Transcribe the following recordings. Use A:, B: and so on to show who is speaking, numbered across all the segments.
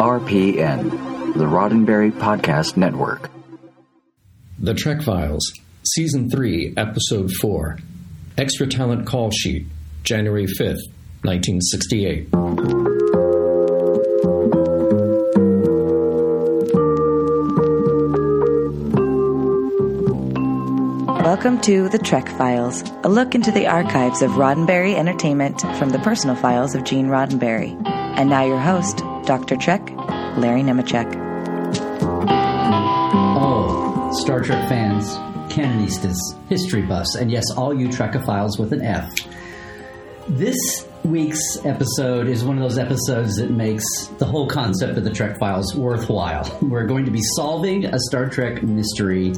A: RPN, the Roddenberry Podcast Network.
B: The Trek Files, Season 3, Episode 4. Extra Talent Call Sheet, January 5th, 1968.
C: Welcome to The Trek Files, a look into the archives of Roddenberry Entertainment from the personal files of Gene Roddenberry. And now your host, Dr. Trek, Larry Nemecek.
D: Oh, Star Trek fans, canonistas, history buffs, and yes, all you Trekophiles with an F. This week's episode is one of those episodes that makes the whole concept of the Trek Files worthwhile. We're going to be solving a Star Trek mystery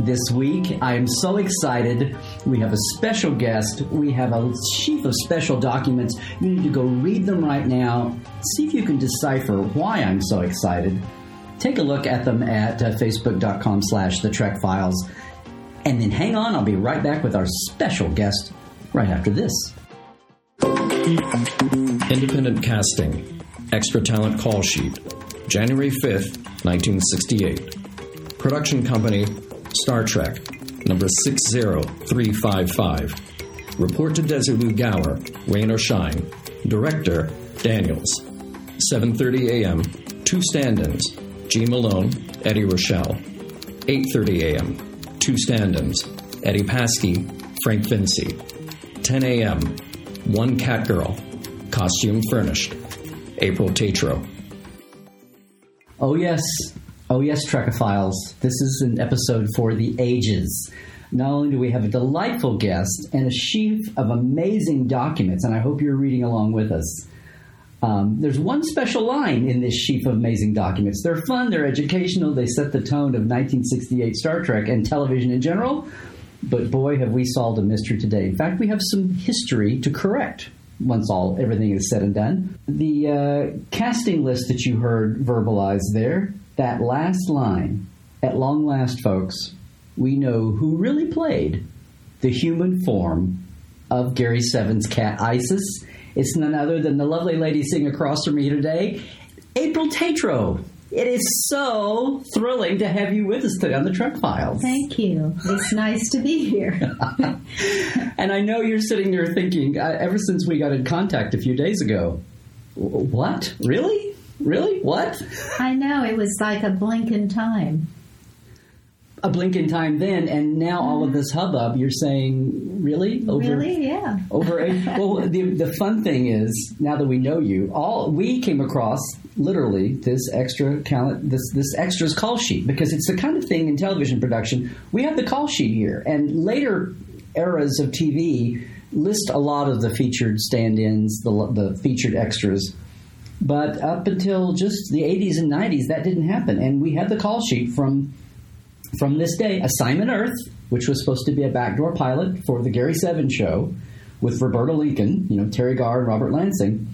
D: this week. I am so excited. We have a special guest. We have a sheaf of special documents. You need to go read them right now. See if you can decipher why I'm so excited. Take a look at them at uh, facebook.com slash the Trek Files. And then hang on, I'll be right back with our special guest right after this.
B: Independent Casting, Extra Talent Call Sheet, January 5th, 1968. Production Company, Star Trek, number 60355. Report to Desilu Gower, rain or shine. Director, Daniels. 7.30 a.m., two stand-ins, G. Malone, Eddie Rochelle. 8.30 a.m., two stand-ins, Eddie Paskey, Frank Vinci. 10 a.m., one cat girl, costume furnished, April Tatro.
D: Oh, yes. Oh, yes, Trekophiles. This is an episode for the ages. Not only do we have a delightful guest and a sheaf of amazing documents, and I hope you're reading along with us. Um, there's one special line in this sheaf of amazing documents. They're fun, they're educational, they set the tone of 1968 Star Trek and television in general. But boy, have we solved a mystery today. In fact, we have some history to correct once all everything is said and done. The uh, casting list that you heard verbalized there, that last line, at long last, folks, we know who really played the human form of Gary Seven's cat Isis. It's none other than the lovely lady sitting across from me today, April Tatro. It is so thrilling to have you with us today on the Trek Files.
E: Thank you. It's nice to be here.
D: and I know you're sitting there thinking, uh, ever since we got in contact a few days ago, what? Really? Really? What?
E: I know, it was like a blink in time.
D: A blink in time then, and now all of this hubbub, you're saying, really?
E: Over, really? Yeah.
D: Over a, well, the, the fun thing is, now that we know you, all we came across literally this extra talent, this this extras call sheet because it's the kind of thing in television production. We have the call sheet here, and later eras of TV list a lot of the featured stand-ins, the the featured extras. But up until just the 80s and 90s, that didn't happen, and we had the call sheet from from this day, Assignment Earth, which was supposed to be a backdoor pilot for the Gary Seven show with Roberta Lincoln, you know Teri Garr and Robert Lansing.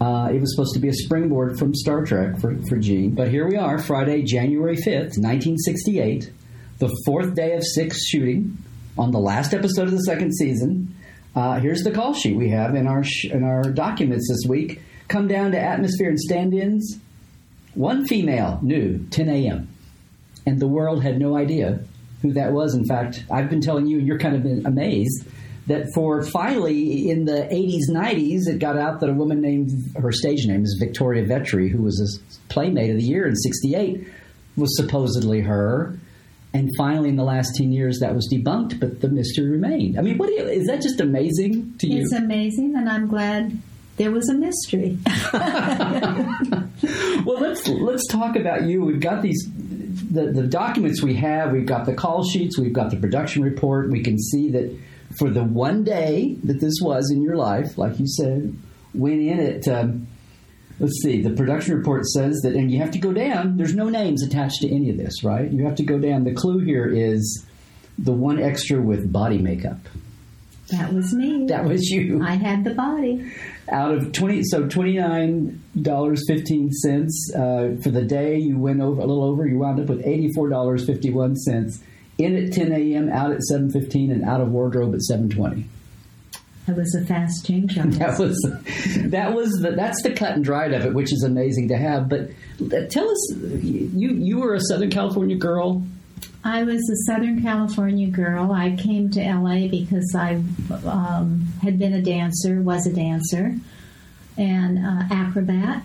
D: Uh, it was supposed to be a springboard from Star Trek for, for Gene. But here we are, Friday, January 5th, 1968, the fourth day of six shooting on the last episode of the second season. Uh, here's the call sheet we have in our, sh- in our documents this week. Come down to atmosphere and stand ins. One female, new, 10 a.m. And the world had no idea who that was. In fact, I've been telling you, and you're kind of amazed that for finally in the 80s, 90s, it got out that a woman named, her stage name is Victoria Vetri, who was a Playmate of the Year in 68, was supposedly her. And finally, in the last 10 years, that was debunked, but the mystery remained. I mean, what you, is that just amazing to you?
E: It's amazing, and I'm glad there was a mystery.
D: well, let's let's talk about you. We've got these the, the documents we have. We've got the call sheets. We've got the production report. We can see that for the one day that this was in your life, like you said, went in at. Um, let's see. The production report says that, and you have to go down. There's no names attached to any of this, right? You have to go down. The clue here is the one extra with body makeup.
E: That was me.
D: That was you.
E: I had the body.
D: Out of twenty, so twenty nine dollars fifteen cents uh, for the day. You went over a little over. You wound up with eighty four dollars fifty one cents. In at ten a.m., out at seven fifteen, and out of wardrobe at seven twenty.
E: That was a fast change.
D: That was that was the, that's the cut and dried of it, which is amazing to have. But uh, tell us, you you were a Southern California girl.
E: I was a Southern California girl. I came to LA because I um, had been a dancer, was a dancer, and uh, acrobat,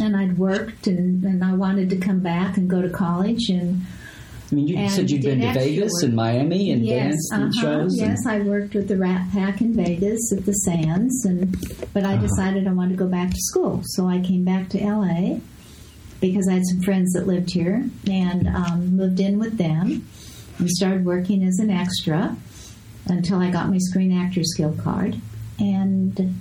E: and I'd worked, and, and I wanted to come back and go to college. And
D: I mean, you
E: And
D: said you'd been to Vegas
E: work.
D: and Miami and
E: yes,
D: danced
E: uh-huh,
D: shows. and-
E: yes, I worked with the Rat Pack in Vegas at the Sands, and but
D: Uh-huh.
E: I decided I wanted to go back to school, so I came back to LA because I had some friends that lived here and um, moved in with them and started working as an extra until I got my Screen Actors Guild card. And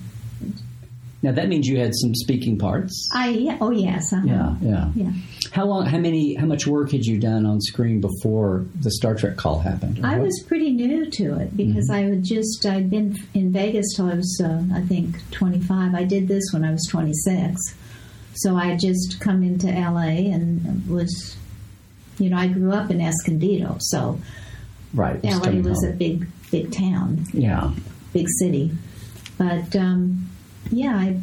D: now that means you had some speaking parts.
E: I, yeah, oh yes, uh-huh.
D: Yeah, yeah.
E: yeah.
D: How long? How many? How much work had you done on screen before the Star Trek call happened?
E: I
D: what?
E: was pretty new to it because
D: Mm-hmm.
E: I had just I'd been in Vegas till I was uh, I think 25. I did this when I was 26, so I just come into LA and was, you know, I grew up in Escondido, so
D: right.
E: LA was a big big town,
D: yeah.
E: big city, but um, yeah, I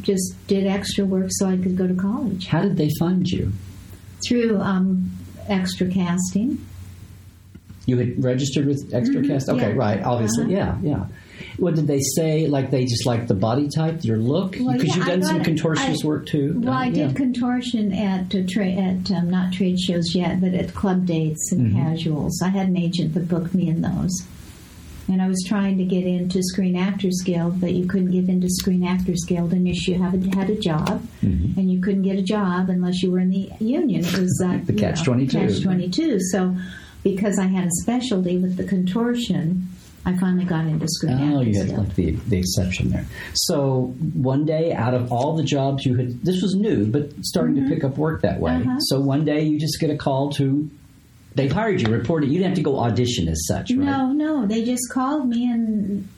E: just did extra work so I could go to college
D: How did they find you?
E: through um, extra casting.
D: You had registered with Extra Cast. Okay,
E: Mm-hmm. yeah.
D: right. Obviously,
E: Uh-huh.
D: yeah, yeah. What did they say? Like they just like the body type, your look, because
E: Well, yeah,
D: you've done some
E: got
D: contortionist
E: I-
D: work too.
E: Well, I
D: yeah.
E: did contortion at uh, tra- at um, not trade shows yet, but at club dates and
D: Mm-hmm.
E: casuals. I had an agent that booked me in those, and I was trying to get into Screen Actors Guild, but you couldn't get into Screen Actors Guild unless you haven't had a job,
D: Mm-hmm.
E: and you couldn't get a job unless you were in the union. It was uh,
D: The catch-22.
E: Catch twenty two. So, because I had a specialty with the contortion, I finally got into Screen
D: Oh, you had like the, the exception there. So one day, out of all the jobs you had, this was new, but starting to pick up work that way.
E: Uh-huh.
D: So one day, you just get a call to. They hired you, reported. You didn't have to go audition as such, right?
E: No, no. They just called me and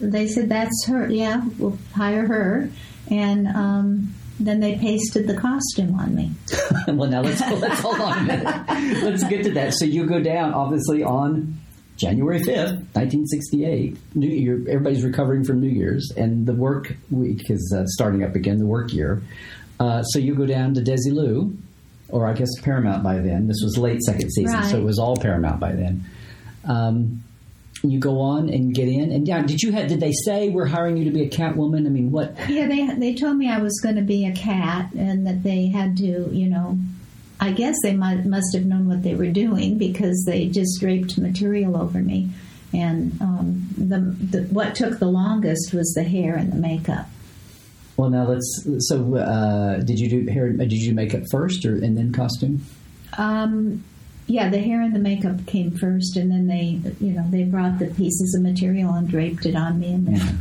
E: they said that's her. Yeah, we'll hire her. And um, then they pasted the costume on me.
D: well, now let's let's hold on a minute. Let's get to that. So you go down, obviously, on January fifth, nineteen sixty-eight. New Year. Everybody's recovering from New Year's, and the work week is uh, starting up again. The work year. Uh, so you go down to Desilu, or I guess Paramount by then. This was late second season, so it was all Paramount by then. Um, you go on and get in, and yeah, did you have? Did they say we're hiring you to be a Catwoman? I mean, what?
E: Yeah, they they told me I was going to be a cat and that they had to, you know, I guess they might, must have known what they were doing because they just draped material over me. And um, the, the what took the longest was the hair and the makeup.
D: Well, now let's. So, uh, did you do hair? Did you do makeup first, or and then costume?
E: Um, yeah, the hair and the makeup came first, and then they, you know, they brought the pieces of material and draped it on me. And then,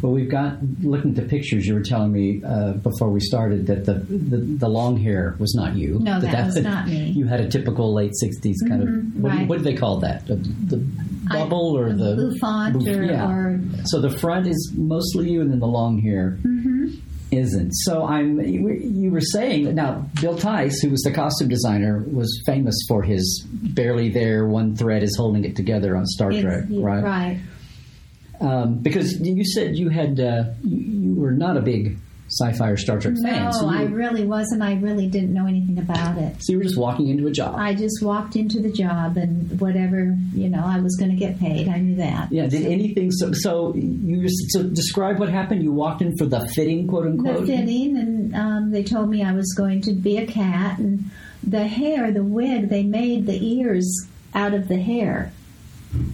D: Well, we've got looking at the pictures. You were telling me uh, before we started that the, the the long hair was not you.
E: No, that was not me.
D: You had a typical late '60s kind of.
E: Mhm,
D: What, do
E: right.
D: what do they call that? The, the
E: I-
D: bubble or the
E: bouffant
D: bouff-
E: or,
D: yeah.
E: or
D: So the front is mostly you, and then the long hair
E: Mm-hmm.
D: isn't. So I'm. You were- saying that now Bill Theiss, who was the costume designer, was famous for his barely there, one thread is holding it together on Star
E: it's-
D: Trek, right?
E: right.
D: Um, because you said you had uh, you, were not a big sci-fi or Star Trek fan,
E: No,
D: so
E: I really wasn't. I really didn't know anything about it.
D: so you were just walking into a job.
E: I just walked into the job and whatever, you know, I was going to get paid. I knew that.
D: yeah, did anything? So, so you just, so describe what happened. You walked in for the fitting, quote unquote.
E: the fitting, and um, they told me I was going to be a cat, and the hair, the wig, they made the ears out of the hair,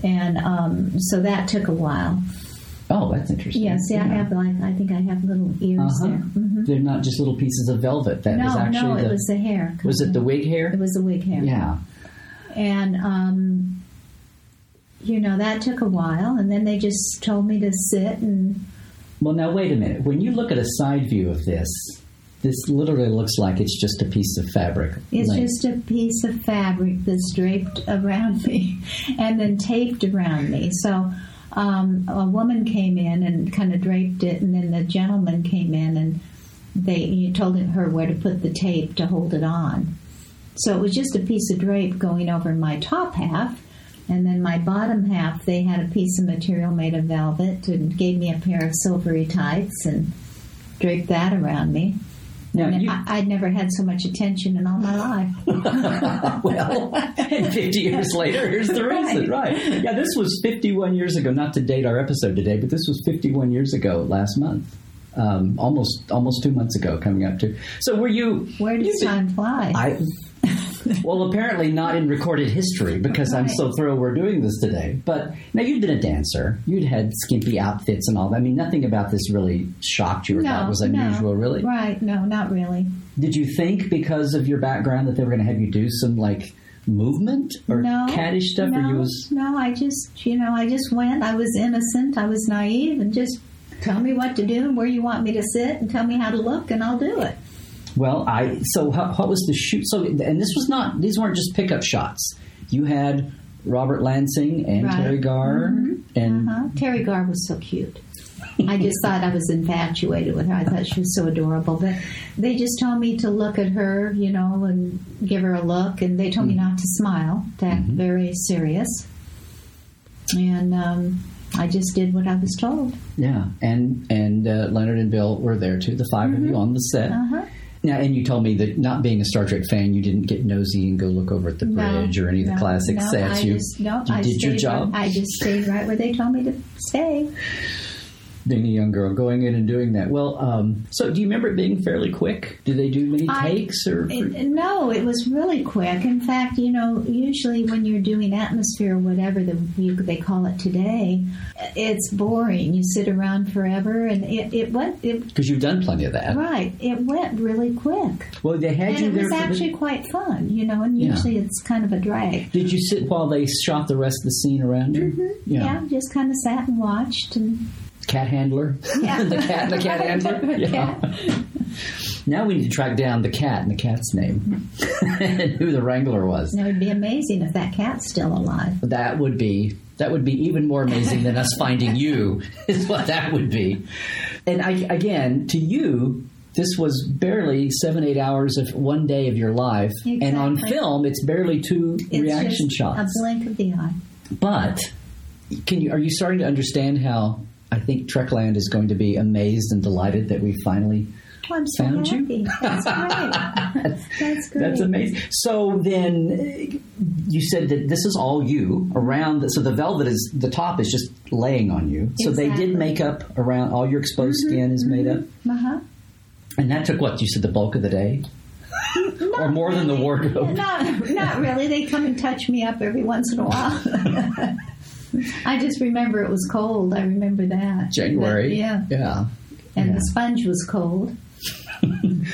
E: and um, so that took a while.
D: Oh, that's interesting.
E: Yeah, see, I have like I think I have little ears
D: Uh-huh.
E: there. hmm
D: They're not just little pieces of velvet. That
E: No,
D: was actually
E: no,
D: the.
E: it was the hair.
D: was it the wig hair?
E: It was the wig hair.
D: Yeah.
E: and um, you know that took a while, and then they just told me to sit and
D: Well, now wait a minute. When you look at a side view of this, this literally looks like it's just a piece of fabric.
E: It's
D: Like-
E: just a piece of fabric that's draped around me and then taped around me. So um, a woman came in and kind of draped it, and then the gentleman came in and they you told her where to put the tape to hold it on. So it was just a piece of drape going over my top half, And then my bottom half, they had a piece of material made of velvet and gave me a pair of silvery tights and draped that around me.
D: Now,
E: And
D: you-
E: I, I'd never had so much attention in all my life.
D: well, and 50 years later, here's the reason, right. Yeah, this was 51 years ago, not to date our episode today, but this was 51 years ago last month. Um, almost almost two months ago, coming up to. So, were you?
E: Where does
D: you did-
E: time fly?
D: I well, apparently not in recorded history because I'm so thrilled we're doing this today. But now you'd been a dancer, you'd had skimpy outfits and all that. I mean, nothing about this really shocked you or thought was unusual,
E: no.
D: really.
E: Right? No, not really.
D: Did you think because of your background that they were going to have you do some like movement or
E: no,
D: caddish stuff,
E: no,
D: or you was
E: no. I just, you know, I just went. I was innocent. I was naive, and just tell me what to do and where you want me to sit, and tell me how to look, and I'll do it.
D: Well? I so how, what was the shoot? So and this was not; these weren't just pickup shots. You had Robert Lansing and
E: Right.
D: Teri Garr and
E: Uh-huh. Teri Garr was so cute. I just thought I was infatuated with her. I thought she was so adorable. But they just told me to look at her, you know, and give her a look. And they told me not to smile, to act very serious. And um, I just did what I was told.
D: Yeah, and and uh, Leonard and Bill were there too. The 5 of you on the set.
E: Uh-huh.
D: Now, and you told me that not being a Star Trek fan, you didn't get nosy and go look over at the bridge or any of the
E: no,
D: classic
E: no,
D: sets.
E: I
D: you
E: just, no,
D: you
E: I
D: did your job.
E: Right, I just stayed right where they told me to stay.
D: Being a young girl, going in and doing that. Well, um, so do you remember it being fairly quick? Did they do many
E: I-
D: takes or?
E: It, no, it was really quick. In fact, you know, usually when you're doing atmosphere, or whatever the, you, they call it today, it's boring. You sit around forever, and it, it went it,
D: Because you've done plenty of that.
E: right. It went really quick,
D: Well, they had
E: and
D: you
E: it
D: there.
E: was
D: for the-
E: actually quite fun. You know, and
D: Yeah.
E: usually it's kind of a drag.
D: did you sit while they shot the rest of the scene around you?
E: Mm-hmm. Yeah, just kind of sat and watched, and
D: Cat handler.
E: Yeah.
D: the cat. The cat handler. Yeah.
E: cat.
D: Now we need to track down the cat and the cat's name and who the wrangler was.
E: it would be amazing if that cat's still alive.
D: That would be that would be even more amazing than us finding you. Is what that would be. And I, again, to you, this was barely seven eight hours of one day of your life, and on film, it's barely two
E: It's
D: reaction shots.
E: a blink of the eye.
D: But can you are you starting to understand how? I think Trekland is going to be amazed and delighted that we finally
E: Oh, I'm so
D: Found you?
E: That's great. That's great.
D: That's amazing. So then, uh, you said that this is all you around. The, so the velvet is the top is just laying on you. So they did make up around all your exposed skin is made up,
E: Uh-huh.
D: and that took what you said the bulk of the day, or more than the wardrobe.
E: Not, not really. They come and touch me up every once in a while. I just remember it was cold. I remember that.
D: January,
E: But, yeah.
D: yeah.
E: And
D: Yeah.
E: the sponge was cold.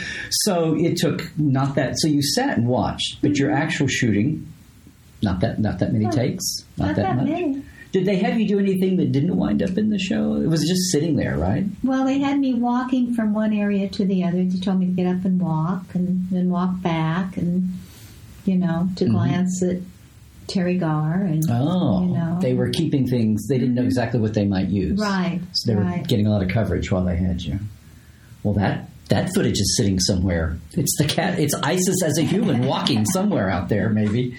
D: So it took not that. So you sat and watched, but your mm-hmm. actual shooting, not that not that many
E: No,
D: takes, not,
E: not
D: that,
E: that
D: much.
E: many.
D: Did they have you do anything that didn't wind up in the show? It was just sitting there, right?
E: Well, they had me walking from one area to the other. They told me to get up and walk and then walk back and, you know, to mm-hmm. glance at Teri Garr and,
D: Mm-hmm. Oh,
E: you know.
D: they were keeping things. They didn't know exactly what they might use.
E: Right,
D: So they were
E: right.
D: getting a lot of coverage while they had you. Well, that that footage is sitting somewhere. It's the cat. It's Isis as a human walking somewhere out there. Maybe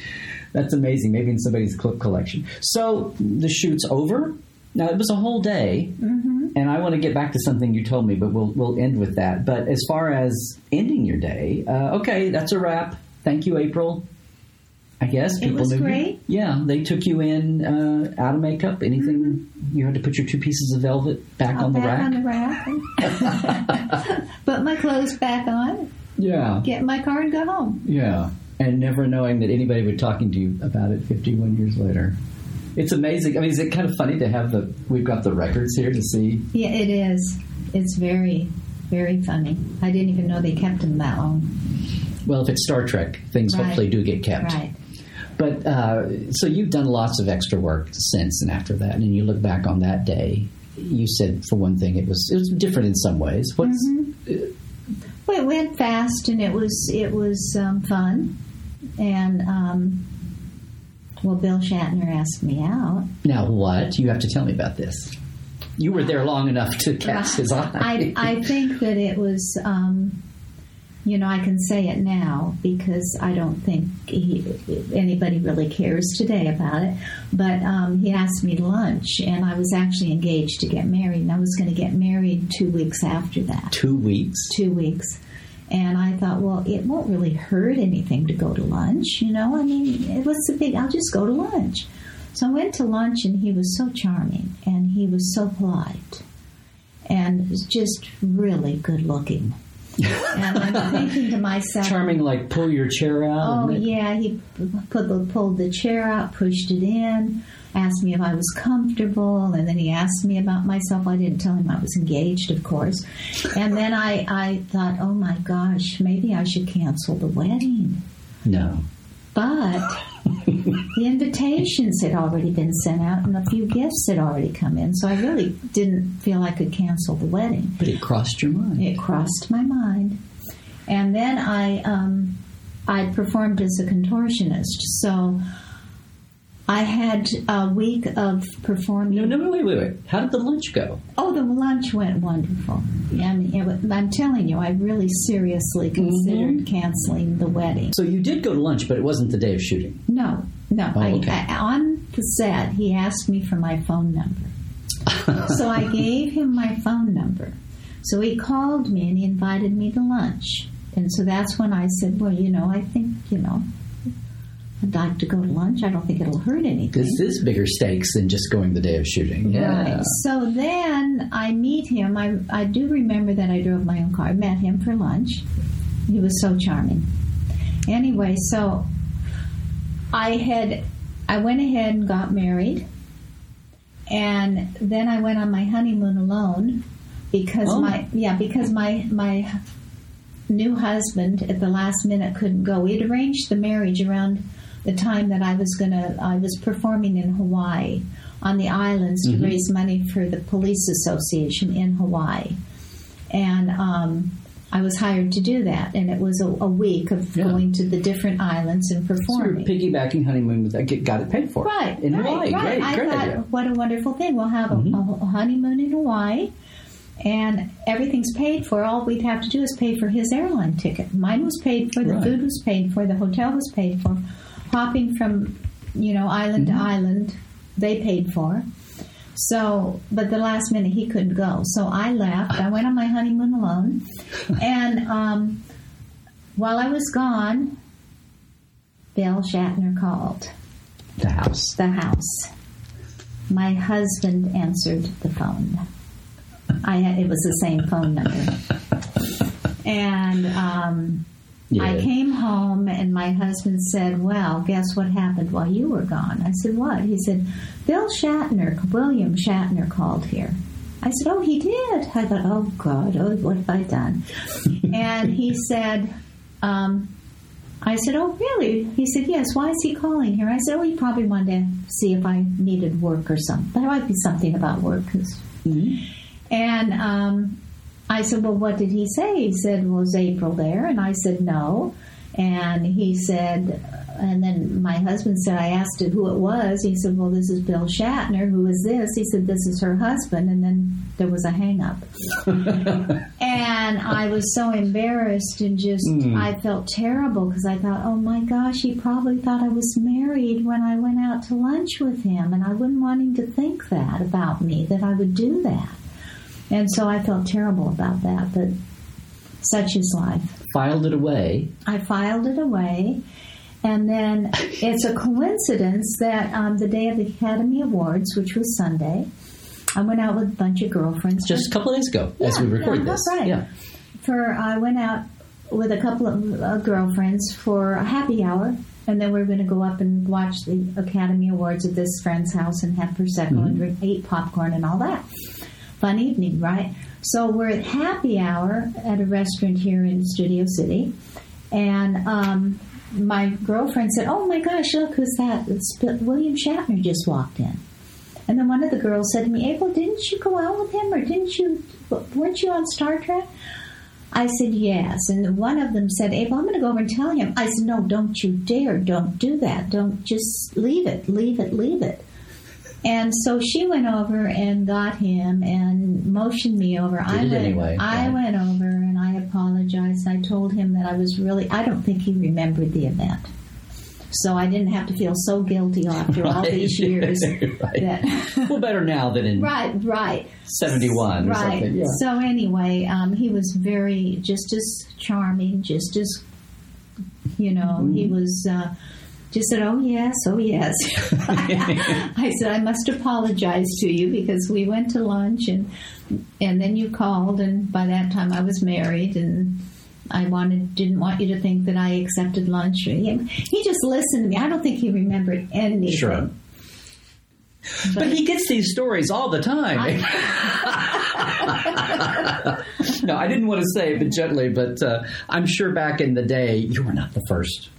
D: that's amazing. Maybe in somebody's clip collection. So the shoot's over. Now it was a whole day,
E: Mm-hmm.
D: and I want to get back to something you told me, but we'll we'll end with that. But as far as ending your day, uh, okay, that's a wrap. Thank you, April. I guess
E: It
D: people
E: was
D: knew
E: great.
D: Yeah, they took you in uh, out of makeup. Anything you had to put your two pieces of velvet back on the
E: back
D: rack.
E: on the rack. Put my clothes back on,
D: yeah,
E: get in my car, and go home.
D: yeah, and never knowing that anybody would be talking to you about it 51 years later. It's amazing. I mean, is it kind of funny to have the? We've got the records here to see.
E: Yeah, it is. It's very, very funny. I didn't even know they kept them that long.
D: Well, if it's Star Trek, things
E: Right.
D: hopefully do get kept.
E: Right.
D: But uh, so you've done lots of extra work since and after that, and you look back on that day. You said, for one thing, it was it was different in some ways. What's
E: Well, it went fast, and it was it was um, fun. And um, well, Bill Shatner asked me out.
D: now what? You have to tell me about this. You were there long enough to catch his eye.
E: I I think that it was. Um, you know, I can say it now because I don't think he, anybody really cares today about it. But um, he asked me to lunch, and I was actually engaged to get married, and I was going to get married two weeks after that.
D: Two weeks.
E: Two weeks. And I thought, well, it won't really hurt anything to go to lunch, you know? I mean, it was a big, I'll just go to lunch. So I went to lunch, and he was so charming, and he was so polite, and just really good looking and I'm thinking to myself,
D: charming, like pull your chair out.
E: Oh yeah, he put the, pulled the chair out, pushed it in, asked me if I was comfortable, and then he asked me about myself. I didn't tell him I was engaged, of course. And then I, I thought, oh my gosh, maybe I should cancel the wedding.
D: No.
E: But the invitations had already been sent out and a few gifts had already come in, so I really didn't feel I could cancel the wedding.
D: But it crossed your mind.
E: It crossed my mind. And then I, um, I performed as a contortionist, so I had a week of performing.
D: No, no, no, wait, wait, wait. How did the lunch go?
E: Oh, the lunch went wonderful. I mean, I'm telling you, I really seriously considered mm-hmm. canceling the wedding.
D: So you did go to lunch, but it wasn't the day of shooting.
E: No, no.
D: Oh, okay.
E: I, I, on the set, he asked me for my phone number, so I gave him my phone number. So he called me and he invited me to lunch. And so that's when I said, well, you know, I think, you know, Like to go to lunch. I don't think it'll hurt anything.
D: This is bigger stakes than just going the day of shooting. Yeah.
E: Right. So then I meet him. I, I do remember that I drove my own car. I met him for lunch. He was so charming. Anyway, so I had I went ahead and got married, and then I went on my honeymoon alone because oh. my yeah because my my new husband at the last minute couldn't go. We had arranged the marriage around the time that I was going to, I was performing in Hawaii on the islands to mm-hmm. raise money for the police association in Hawaii. And um, I was hired to do that, and it was a, a week of yeah. going to the different islands and performing.
D: So piggybacking honeymoon with that, got it paid for.
E: Right,
D: in
E: right,
D: Hawaii.
E: Right.
D: Great,
E: I
D: great
E: thought,
D: idea.
E: what a wonderful thing. We'll have mm-hmm. a, a honeymoon in Hawaii and everything's paid for. All we'd have to do is pay for his airline ticket. Mine was paid for, the
D: right.
E: food was paid for, the hotel was paid for hopping from you know island mm-hmm. to island they paid for. So but the last minute he couldn't go. So i left. I went on my honeymoon alone. And um, while i was gone bill shatner called
D: the house.
E: the house. My husband answered the phone. I had, it was the same phone number. And um, yeah. I came home and my husband said, Well, guess what happened while you were gone? I said, What? He said, Bill Shatner, William Shatner called here. I said, Oh, he did. I thought, Oh, God, oh, what have I done? and he said, um, I said, Oh, really? He said, Yes. Why is he calling here? I said, Oh, he probably wanted to see if I needed work or something. There might be something about work. Mm-hmm. And um, I said, Well, what did he say? He said, Was April there? And I said, No. And he said, and then my husband said, I asked him who it was. He said, Well, this is Bill Shatner. Who is this? He said, This is her husband. And then there was a hang up. and I was so embarrassed and just, mm. I felt terrible because I thought, Oh my gosh, he probably thought I was married when I went out to lunch with him. And I wouldn't want him to think that about me, that I would do that. And so I felt terrible about that, but such is life.
D: Filed it away.
E: I filed it away. And then it's a coincidence that um, the day of the Academy Awards, which was Sunday, I went out with a bunch of girlfriends.
D: Just a couple of days ago, yeah, as we record
E: yeah,
D: this.
E: Right.
D: Yeah.
E: For I went out with a couple of uh, girlfriends for a happy hour, and then we are going to go up and watch the Academy Awards at this friend's house and have prosecco mm-hmm. and drink, eat popcorn and all that fun evening, right? So we're at happy hour at a restaurant here in Studio City, and um, my girlfriend said, "Oh my gosh, look who's that? It's William Shatner just walked in." And then one of the girls said to me, "April, didn't you go out with him, or didn't you? weren't you on Star Trek?" I said yes, and one of them said, "April, I'm going to go over and tell him." I said, "No, don't you dare! Don't do that! Don't just leave it, leave it, leave it." And so she went over and got him and motioned me over.
D: Did
E: I went,
D: anyway.
E: I
D: yeah.
E: went over and I apologized. I told him that I was really, I don't think he remembered the event. So I didn't have to feel so guilty after all these years.
D: Right.
E: that,
D: well, better now than in
E: right, right.
D: 71 or
E: Right.
D: something. Yeah.
E: So anyway, um, he was very, just as charming, just as, you know, he
D: Mm-hmm.
E: was. Uh, just said, "Oh yes, oh yes." I said, "I must apologize to you because we went to lunch and and then you called, and by that time I was married, and I wanted didn't want you to think that I accepted lunch." He, he just listened to me. I don't think he remembered anything.
D: Sure. But he gets these stories all the time. no, I didn't want to say it, but gently. But uh, I'm sure back in the day, you were not the first.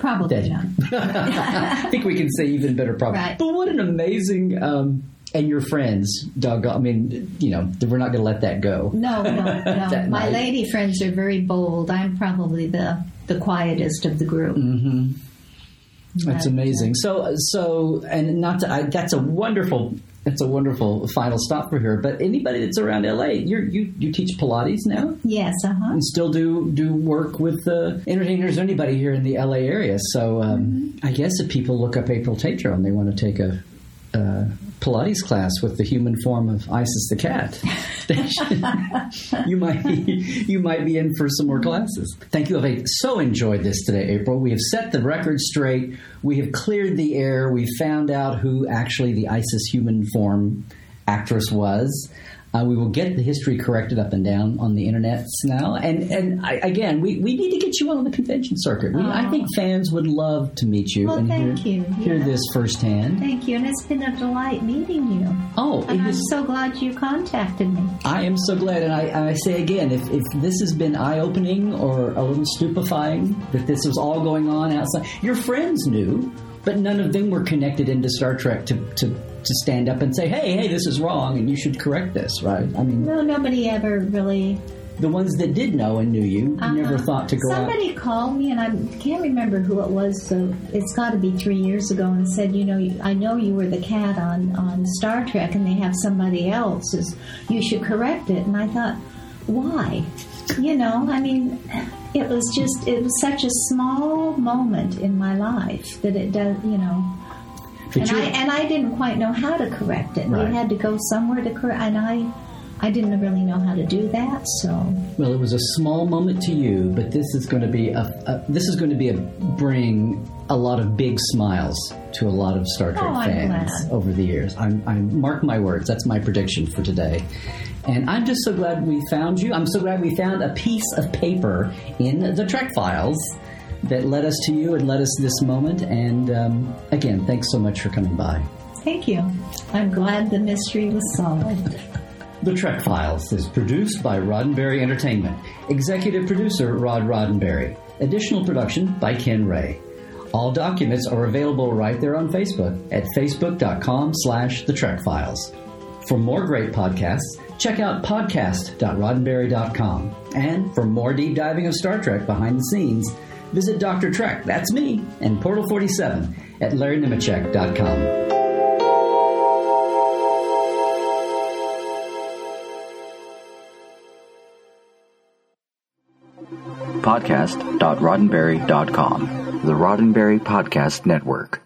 E: Probably not.
D: I think we can say even better. Problem.
E: Right.
D: But what an amazing. Um, and your friends, Doug. I mean, you know, we're not going to let that go.
E: No, no, no. My
D: night.
E: lady friends are very bold. I'm probably the the quietest of the group.
D: Mm-hmm. That's amazing. So, so, and not to, I, that's a wonderful, that's a wonderful final stop for here. But anybody that's around LA, you're, you you teach Pilates now,
E: Yes, uh huh.
D: and still do do work with uh, entertainers. or Anybody here in the LA area? So, um,
E: Mm-hmm.
D: I guess if people look up April Tatro and they want to take a. Uh, Pilates class with the human form of Isis the cat. you might be, you might be in for some more classes. Thank you. I've so enjoyed this today, April. We have set the record straight. We have cleared the air. We found out who actually the Isis human form actress was. Uh, we will get the history corrected up and down on the internet now. And and I, again, we, we need to get you on the convention circuit. We, I think fans would love to meet you
E: Well,
D: and
E: thank
D: hear,
E: you.
D: hear
E: Yeah.
D: this firsthand.
E: Thank you, and it's been a delight meeting you.
D: Oh,
E: And I'm
D: is
E: so glad you contacted me.
D: I am so glad, and I, and I say again, if, if this has been eye opening or a little stupefying that this was all going on outside, your friends knew, but none of them were connected into Star Trek to, to, to stand up and say, hey, hey, this is wrong, and you should correct this, right? I mean,
E: No, nobody ever really.
D: the ones that did know and knew you never
E: Uh-huh.
D: thought to go out.
E: Somebody called me, and I can't remember who it was. So it's got to be three years ago, and said, "You know, I know you were the cat on on Star Trek, and they have somebody else. Is you should correct it." And I thought, why? You know, I mean, it was just it was such a small moment in my life that it does. You know,
D: But
E: and I and I didn't quite know how to correct it.
D: Right.
E: We had to go somewhere to correct, and I I didn't really know how to do that. So
D: Well, it was a small moment to you, but this is going to be a, a this is going to be a bring a lot of big smiles to a lot of Star Trek
E: Oh,
D: fans over the years. I'm, I'm mark my words. That's my prediction for today. And I'm just so glad we found you. I'm so glad we found a piece of paper in the Trek files that led us to you and led us this moment. And um, again, thanks so much for coming by.
E: Thank you. I'm glad the mystery was solved.
D: The Trek Files is produced by Roddenberry Entertainment. Executive producer Rod Roddenberry. Additional production by Ken Ray. All documents are available right there on Facebook at facebook.com slash the Trek Files. For more great podcasts, check out podcast.roddenberry.com. And for more deep diving of Star Trek behind the scenes, visit Dr. Trek, that's me, and Portal 47 at larrynemecek.com.
A: Podcast.roddenberry.com. The Roddenberry Podcast Network.